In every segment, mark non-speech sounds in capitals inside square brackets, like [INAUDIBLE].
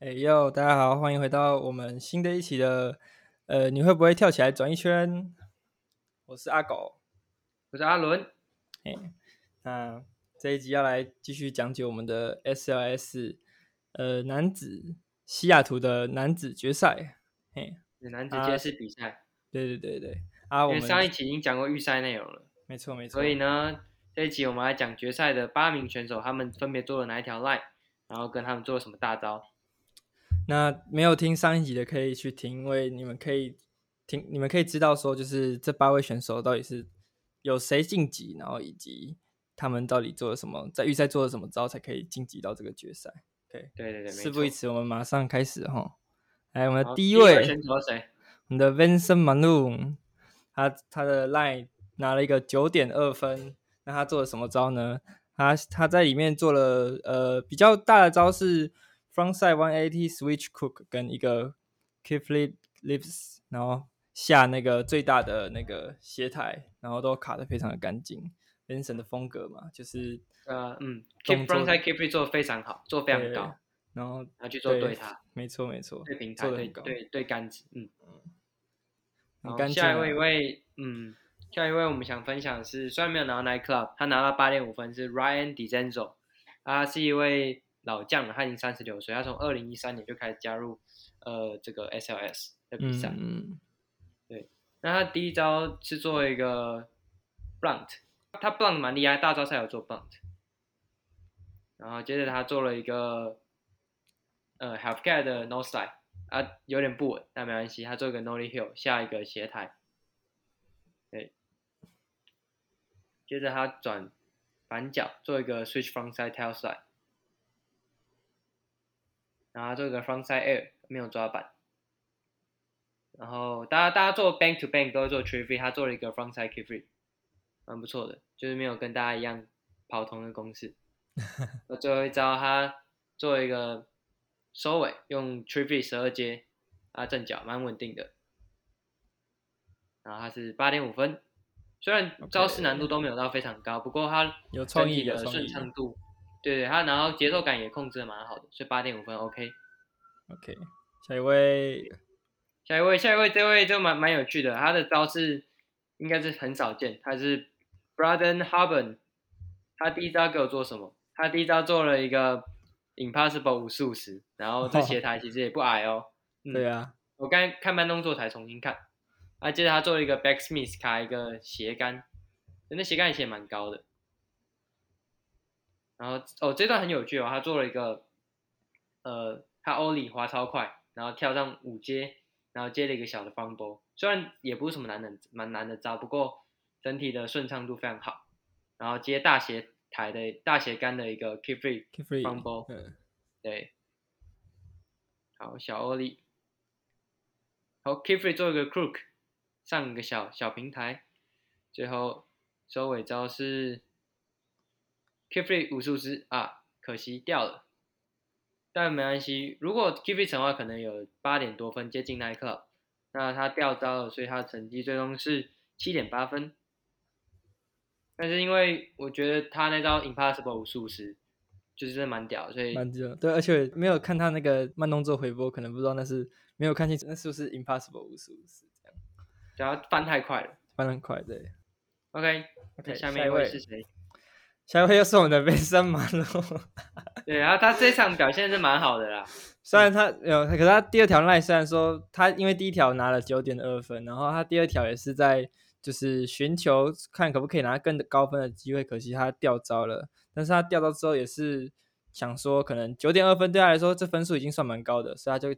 哎哟，大家好，欢迎回到我们新的一期的，呃，你会不会跳起来转一圈？我是阿狗，我是阿伦。哎，那这一集要来继续讲解我们的 SLS，呃，男子西雅图的男子决赛。嘿，男子决赛比赛。啊，对对对对。啊，我们上一期已经讲过预赛内容了。没错没错。所以呢，这一集我们来讲决赛的八名选手，他们分别做了哪一条 line，然后跟他们做了什么大招。那没有听上一集的可以去听，因为你们可以听，你们可以知道说，就是这八位选手到底是有谁晋级，然后以及他们到底做了什么，在预赛做了什么招才可以晋级到这个决赛。对对对对，事不宜迟，我们马上开始哈。来，我们的第一位选手谁？我们的 Vincent Malone，他他的 line 拿了一个九点二分，那他做了什么招呢？他他在里面做了呃比较大的招是。Frontside 180 switch crook 跟一个 kickflip lifts，然后下那个最大的那个斜台，然后都卡的非常的干净。Vincent 的风格嘛，就是呃嗯，kick frontside kickflip 做的非常好，做得非常高，然后然后去做对它，没错没错，对平台对对对杆子，嗯嗯。然后下一位一位嗯，下一位我们想分享的是，虽然没有拿到 Nightclub，他拿到八点五分是 Ryan DeZenzo，他是一位。老将了，他已经三十六岁，他从二零一三年就开始加入呃这个 SLS 的比赛。嗯，对，那他第一招是做一个 blunt，他 blunt 蛮厉害，大招赛有做 blunt，然后接着他做了一个呃 half cab 的 nose slide 啊，有点不稳，但没关系，他做一个 nollie hill 下一个斜台，对，接着他转反脚做一个 switch frontside tail slide。然后做一个 frontside air 没有抓板，然后大家大家做 bank to bank 都会做 tree free，他做了一个 frontside kick free，蛮不错的，就是没有跟大家一样跑同一个公式。[LAUGHS] 那最后一招他做一个收尾，用 tree free 十二阶啊正脚蛮稳定的，然后他是八点五分，虽然招式难度都没有到非常高，不过他有创意的顺畅度。对对，他然后节奏感也控制的蛮好的，所以八点五分，OK。OK，下一位，下一位，下一位，这位就蛮蛮有趣的，他的招式应该是很少见，他是 Braden Hoban，他第一招给我做什么？他第一招做了一个 Impossible 五十五十，然后这斜台其实也不矮哦。[LAUGHS] 嗯、对啊，我刚才看慢动作才重新看，啊，接着他做了一个 Backsmith 卡一个斜杆，那斜杆也蛮高的。然后哦，这段很有趣哦，他做了一个，呃，他欧里滑超快，然后跳上五阶，然后接了一个小的 front board，虽然也不是什么难的蛮难的招，不过整体的顺畅度非常好。然后接大斜台的大斜杆的一个 kickflip front board，嗯，对，好小欧里，好 key free 做一个 crook，上一个小小平台，最后收尾招是。五十五十啊，可惜掉了，但没关系。如果 Kickflip 成的话，可能有八点多分，接近那一刻。那他掉招了，所以他的成绩最终是七点八分。但是因为我觉得他那招 Impossible 五十五十就是真的蛮屌，所以蛮屌。对，而且没有看他那个慢动作回波，可能不知道那是没有看清楚，那是不是 Impossible 五十五十这样？只要翻太快了，翻很快，对。OK，OK，、okay, okay, 下面一位是谁？下一位又是我们的 [LAUGHS] Vincent Malone，[LAUGHS] 对啊，他这场表现是蛮好的啦。虽然他有，可是他第二条 line 虽然说他因为第一条拿了九点二分，然后他第二条也是在就是寻求看可不可以拿更高分的机会，可惜他掉招了。但是他掉招之后也是想说，可能九点二分对他来说这分数已经算蛮高的，所以他就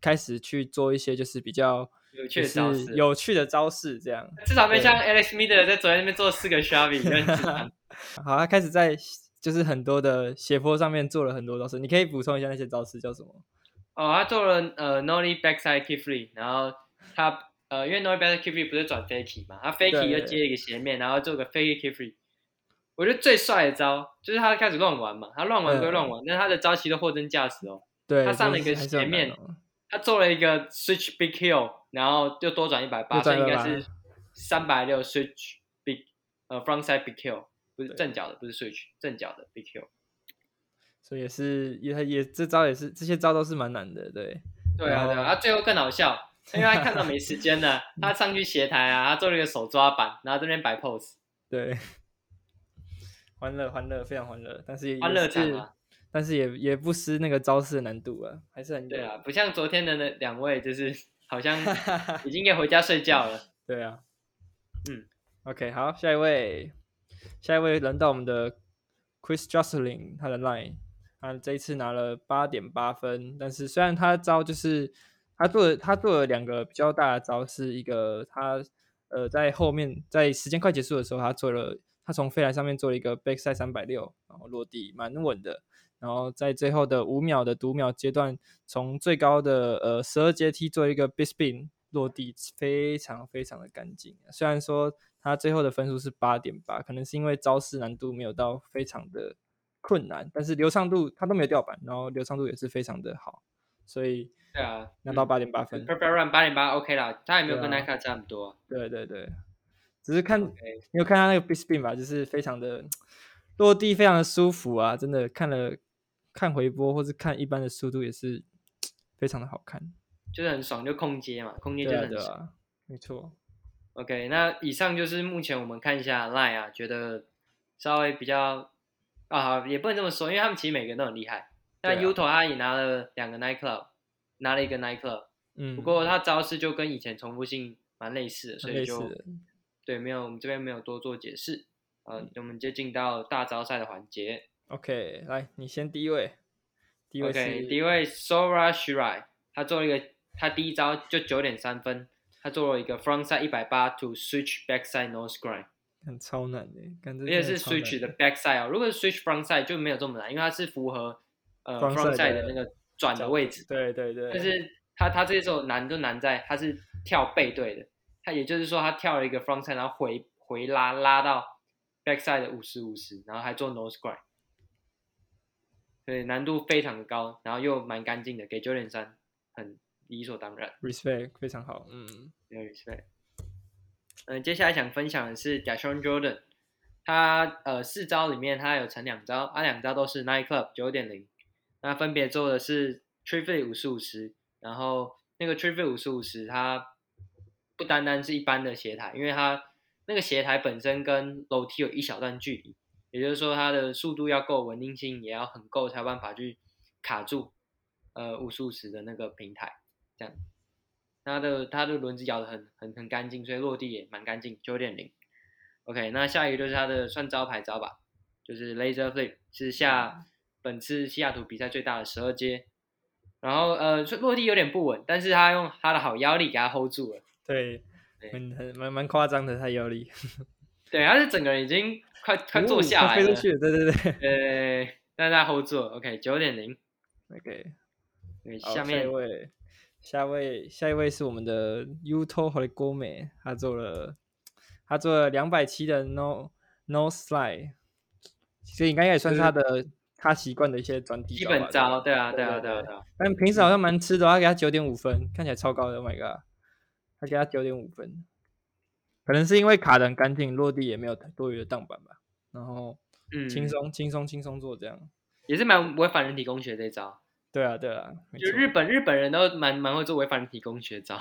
开始去做一些就是比较。有趣的招式，有趣的招式，这样至少没像 Alex Miller 在昨天那边做四个 shoving [LAUGHS] [LAUGHS] 好，他开始在就是很多的斜坡上面做了很多招式，你可以补充一下那些招式叫什么？哦，他做了呃 nollie backside kickflip，然后他呃因为 nollie backside kickflip 不是转 fakie 嘛，他 fakie 又接一个斜面，然后做个 fakie kickflip。我觉得最帅的招就是他开始乱玩嘛，他乱玩归乱玩，但他的招其实都货真价实哦。对，他上了一个斜面，他做了一个 switch big heel。然后又多转一百八，所以应该是三百六 switch big，呃 frontside big heel，不是正脚的，不是 switch 正脚的 big heel。所以也是也也这招也是这些招都是蛮难的，对。对啊，对啊，他最后更好笑，因为他看到没时间了，他上去斜台啊，他做了一个手抓板，然后这边摆 pose。对，欢乐欢乐，非常欢乐，但是也欢乐场啊，但是也也不失那个招式的难度啊，还是很对啊，不像昨天的那两位，就是 [LAUGHS] 好像已经可以回家睡觉了。对啊，嗯，OK，好，下一位，下一位轮到我们的 Chris Jocelyn，他的 line，他这一次拿了八点八分，但是虽然他的招就是他做了他做了两个比较大的招，是一个他。呃，在后面，在时间快结束的时候，他做了，他从飞台上面做了一个 backside 三百六，然后落地蛮稳的。然后在最后的五秒的读秒阶段，从最高的呃十二阶梯做一个 b i s p i n 落地，非常非常的干净。虽然说他最后的分数是八点八，可能是因为招式难度没有到非常的困难，但是流畅度他都没有掉板，然后流畅度也是非常的好，所以。对啊，拿到八点八分 Run 八点八 OK 啦，他也没有跟 Nike 差很多。对对对，只是看.你有看他那个 Big Spin 吧，就是非常的落地，非常的舒服啊，真的看了看回播或是看一般的速度也是 [TSK] 非常的好看，就是很爽，就空接嘛，空接就很爽，没错。OK，那以上就是目前我们看一下 Line 啊，觉得稍微比较啊，也不能这么说，因为他们其实每个人都很厉害。但 Yuto 他也拿了两个 Night Club，。拿了一个 Night Club，嗯，不过他招式就跟以前重复性蛮类似的，所以就对，没有我们这边没有多做解释，呃，嗯、我们就进到大招赛的环节。OK，来，你先第一位，第一位，okay, 第一位 Sora Shirai，他做了一个，他第一招就九点三分，他做了一个 Frontside 一百八 to Switch Backside Nose Grind，很超难的，感觉而且是 Switch 的。Backside 哦，如果是 Switch Frontside 就没有这么难，因为它是符合呃 Frontside 的那个。转的位置，对对对，但是他他这时候难就难在他是跳背对的，他也就是说他跳了一个 frontside，然后回回拉拉到 backside 的五十五十，然后还做 nose grind，对难度非常的高，然后又蛮干净的，给九点三，很理所当然，respect 非常好，嗯，有 respect。嗯，接下来想分享的是 Dashawn Jordan，他呃四招里面他有成两招，啊两招都是 Nike Club 九点零。那分别做的是 flip 五十五十，然后那个 flip 五十五十，它不单单是一般的斜台，因为它那个斜台本身跟楼梯有一小段距离，也就是说它的速度要够，稳定性也要很够，才有办法去卡住呃五十五十的那个平台，这样。它的它的轮子咬得很很很干净，所以落地也蛮干净，九点零。OK，那下一个就是它的算招牌招吧，就是 laser flip 是下。本次西雅图比赛最大的十二阶，然后呃落地有点不稳，但是他用他的好腰力给他 hold 住了。对，很很蛮蛮夸张的，他腰力。[LAUGHS] 对，他是整个人已经快快坐下来了。飞出去了，对对对。呃，但是他 hold 住了。OK，九点零。OK，下面下一位，下一位，是我们的 Yuto Horigome，他做了他做了两百七的 No No Slide，所以应该也算是他的。他习惯的一些转体基本招，对啊，对啊，对啊，对啊。但平时好像蛮吃的，他给他九点五分，看起来超高的。Oh my god，他给他九点五分，可能是因为卡的很干净，落地也没有多余的荡板吧。然后，嗯，轻松轻松轻松做这样，也是蛮违反人体工学这一招。对啊，对啊，就日本日本人都蛮蛮会做违反人体工学招。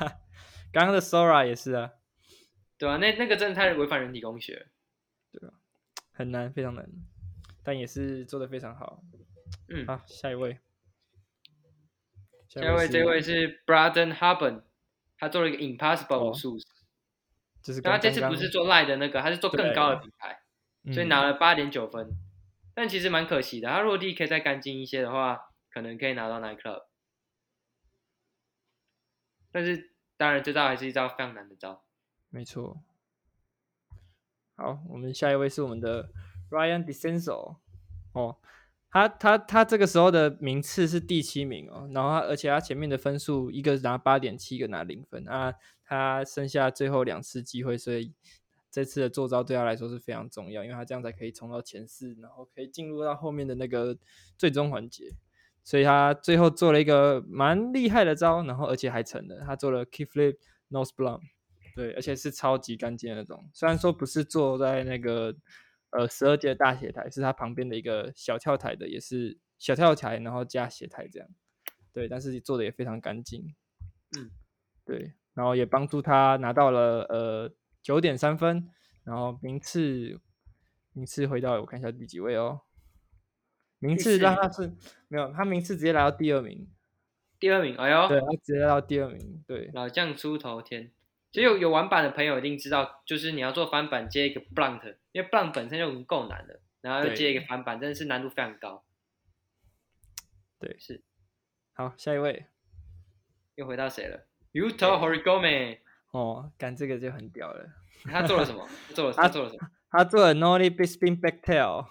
[LAUGHS] 刚刚的 Sora 也是啊，对啊，那那个真的太违反人体工学，对啊，很难，非常难。但也是做的非常好，嗯，好，下一位，下一位，这位是 Braden Haben，他做了一个 Impossible 就是他这次不是做 Line 的那个，他是做更高的品牌，所以拿了八点九分，但其实蛮可惜的，他落地可以再干净一些的话，可能可以拿到 Nike Club，但是当然这招还是一招非常难的招，没错，好，我们下一位是我们的。Ryan Decenzo 哦，他他他这个时候的名次是第七名哦，然后他而且他前面的分数一个拿八点七，一个拿零分。啊，他剩下最后两次机会，所以这次的做招对他来说是非常重要，因为他这样才可以冲到前四，然后可以进入到后面的那个最终环节，所以他最后做了一个蛮厉害的招，然后而且还成了，他做了 Kickflip Nose Blunt，对，而且是超级干净的那种，虽然说不是坐在那个。呃十二阶大斜台，是他旁边的一个小跳台的，也是小跳台，然后加斜台这样。对，但是做的也非常干净。嗯，对，然后也帮助他拿到了呃九点三分，然后名次名次回到我看一下第几位哦，名次让他是没有，他名次直接来到第二名。第二名，哎呦，对，他直接来到第二名，对，老将出头天。其实有有玩板的朋友一定知道，就是你要做翻板接一个 blunt，因为 blunt 本身就已经够难了，然后又接一个翻板，真的是难度非常高。对，是。好，下一位，又回到谁了？Yuta Horigome。哦，干这个就很屌了。他做了什么？做了他做了什么？他做了 Nollie Big Spin Back Tail。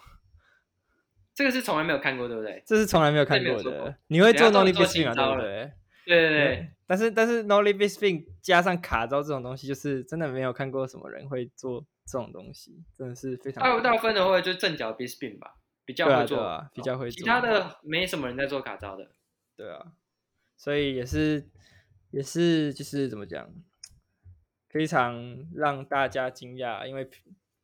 这个是从来没有看过，对不对？这是从来没有看过的。你会做 Nollie Big Spin 啊？对不对？对对对。但是但是 Nollie Big Spin 加上卡招这种东西，就是真的没有看过什么人会做这种东西，真的是非常。二大分的话，就正脚 Big Spin 吧，比较会做啊，比较会做。其他的没什么人在做卡招的。对啊，所以也是也是就是怎么讲，非常让大家惊讶，因为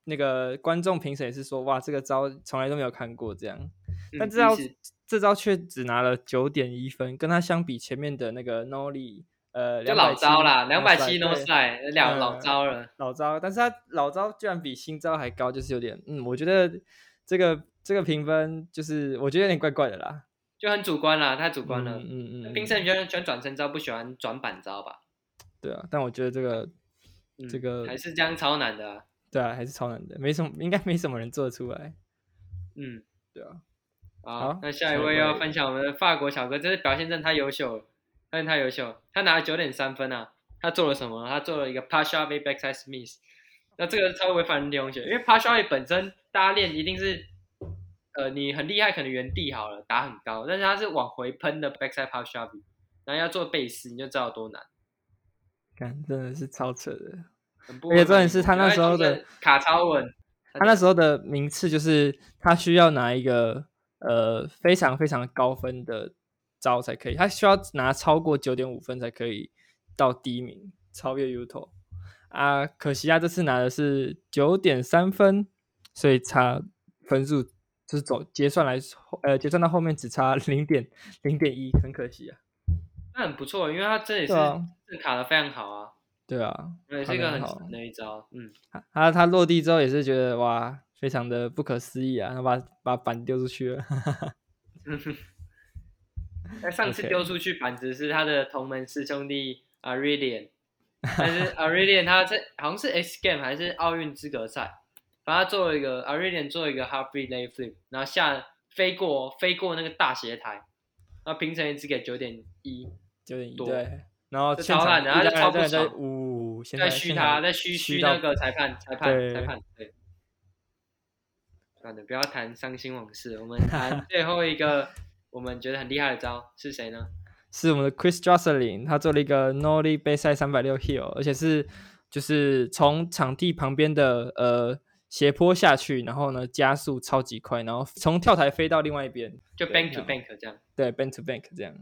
那个观众评审也是说，哇，这个招从来都没有看过这样，但这招、嗯、这招却只拿了九点一分，跟他相比，前面的那个 Nollie 呃，就老招啦，两百七 no slide 两老招了，老招，但是他老招居然比新招还高，就是有点，嗯，我觉得这个这个评分就是我觉得有点怪怪的啦。就很主观啦，太主观了。嗯嗯，嗯。评审喜欢喜欢转身招，不喜欢转板招吧？对啊，但我觉得这个、嗯、这个还是这样超难的、啊。对啊，还是超难的，没什么，应该没什么人做得出来。嗯，对啊。好，好，那下一位要分享我们的法国小哥，这是表现真的太优秀了，真的太优秀，他拿了九点三分啊！他做了什么？他做了一个 Paschalby Backside Smith。那这个超违反人体工学，因为 Paschalby 本身大家练一定是。呃，你很厉害，可能原地好了，打很高，但是他是往回喷的 backside Paschalby，然后要做背斯，你就知道有多难。看，真的是超扯的。而且重点是他那时候的卡超稳，他那时候的名次就是他需要拿一个呃非常非常高分的招才可以，他需要拿超过九点五分才可以到第一名，超越 Yuto 啊。可惜他这次拿的是九点三分，所以差分数。就是走结算来，呃，结算到后面只差零点零点一，很可惜啊。那很不错，因为他这也是卡的非常好啊。对啊，对，是一个很神的一招。嗯，他他落地之后也是觉得哇，非常的不可思议啊，他把把板丢出去了。[LAUGHS] 那上次丢出去板子是他的同门师兄弟 Aurelian，[LAUGHS] 但是 Aurelian 他这好像是 X Game 还是奥运资格赛。把他做了一个 Aurelian 做一个 half free leg flip，然后下飞过飞过那个大斜台，然后评审也只给九点一，九点一对，然后超烂然后就超不爽，呜，在嘘他，在嘘嘘那个裁判，裁判，裁判，对。算了，不要谈伤心往事，我们谈 [LAUGHS] 最后一个我们觉得很厉害的招是谁呢？是我们的 Chris Joslin，他做了一个 Nollie backside 三百六 heel，而且是就是从场地旁边的呃。斜坡下去，然后呢，加速超级快，然后从跳台飞到另外一边，就 bank to bank 这样。对，bank to bank 这样。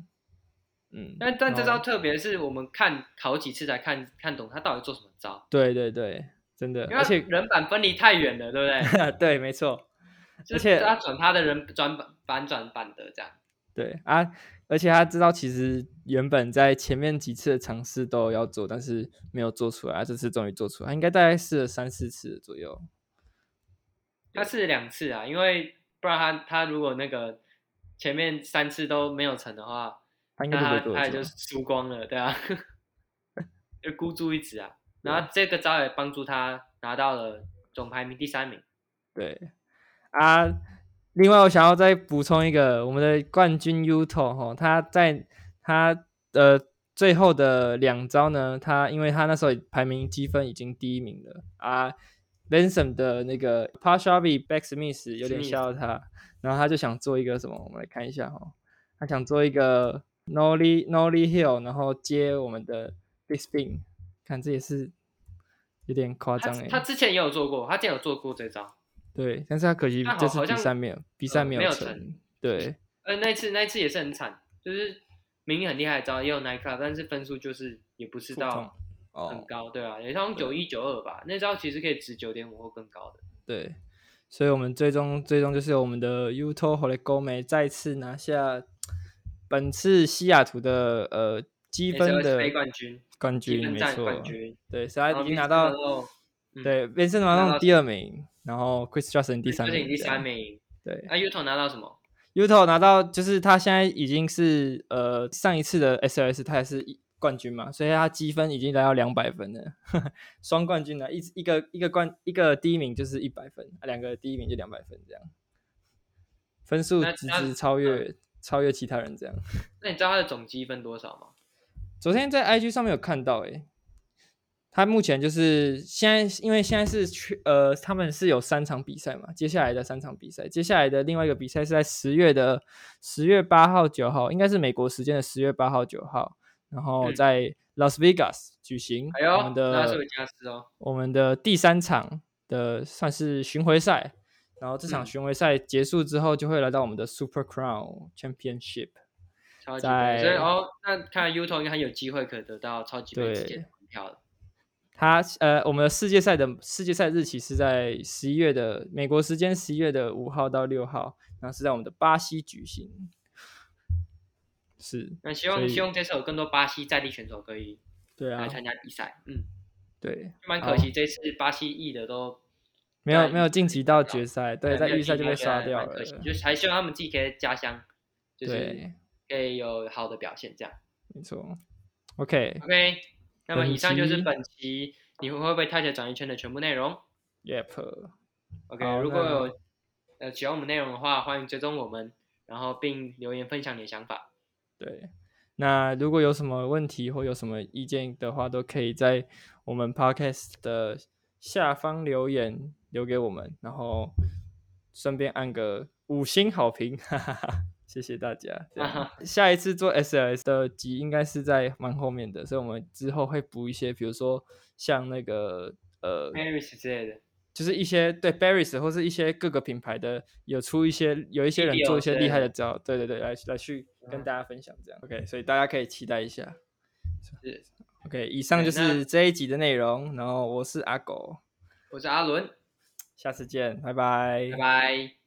嗯，但但这招特别是我们看好几次才看看懂他到底做什么招。对对对，真的，而且人板分离太远了，对不对？[LAUGHS] 对，没错。而且他转他的人转板板转板的这样。对啊，而且他知道其实原本在前面几次的尝试都要做，但是没有做出来，这次终于做出来。应该大概试了三四次左右。他试了两次啊，因为不然他他如果那个前面三次都没有成的话，他他他也就输光了，对啊，[LAUGHS] 就孤注一掷啊。然后这个招也帮助他拿到了总排名第三名。对啊，另外我想要再补充一个，我们的冠军 Yuto 哈，他在他的最后的两招呢，他因为他那时候排名积分已经第一名了啊。，Venson 的那个 Paschalby Back Smith 有点吓到他，然后他就想做一个什么？我们来看一下哈，他想做一个 Nollie Nollie Hill，然后接我们的 Big Spin，看这也是有点夸张哎。他之前也有做过，他之前有做过这招。对，但是他可惜这次比赛没有，比赛没有成。呃、成对，呃，那次那次也是很惨，就是明明很厉害的招，也有 Nightclub，但是分数就是也不是到。很高，对啊，也像九一九二吧，那招其实可以值九点五或更高的。对，所以我们最终最终就是由我们的 Yuto Horigome 再次拿下本次西雅图的呃积分的冠军，冠军没错，对，所以他已经拿到，嗯、对，Vincent 拿到第二名，然后 Chris Justin 第三名，第三名，对，那 Yuto 拿到什么？Yuto 拿到就是他现在已经是呃上一次的 SLS 他也是冠军嘛，所以他积分已经来到两百分了，[LAUGHS] 双冠军了，一一个一个冠一个第一名就是一百分，两个第一名就两百分这样，分数直直超越、嗯、超越其他人这样。[LAUGHS] 那你知道他的总积分多少吗？昨天在 IG 上面有看到、欸，诶，他目前就是现在，因为现在是去呃，他们是有三场比赛嘛，接下来的三场比赛，接下来的另外一个比赛是在十月的十月八号九号，应该是美国时间的十月八号九号。然后在 Las Vegas 举行我们的、哦、我们的第三场的算是巡回赛，然后这场巡回赛结束之后，就会来到我们的 Super Crown Championship。在所以哦，那看来 Yuto 应该很有机会可以得到超级杯直接门票了。他呃，我们的世界赛的世界赛日期是在十一月的美国时间十一月的五号到六号，然后是在我们的巴西举行。是，那希望希望这次有更多巴西在地选手可以对啊来参加比赛，嗯，对，蛮可惜这次巴西裔的都没有没有晋级到决赛，对，在预赛就被刷掉了，就是还希望他们自己可以家乡，就是可以有好的表现，这样，没错，OK OK，那么以上就是本期你会不会太极转一圈的全部内容，Yep，OK，如果有呃喜欢我们内容的话，欢迎追踪我们，然后并留言分享你的想法。对，那如果有什么问题或有什么意见的话，都可以在我们 podcast 的下方留言留给我们，然后顺便按个五星好评，哈哈哈，谢谢大家。[LAUGHS] 下一次做 SLS 的集应该是在蛮后面的，所以我们之后会补一些，比如说像那个呃 Barry's 之类的。就是一些对 Barry's 或是一些各个品牌的有出一些有一些人做一些厉害的招，对对对，来来去跟大家分享这样。OK，所以大家可以期待一下。是 OK，以上就是这一集的内容。然后我是阿狗，我是阿伦，下次见，拜拜，拜拜。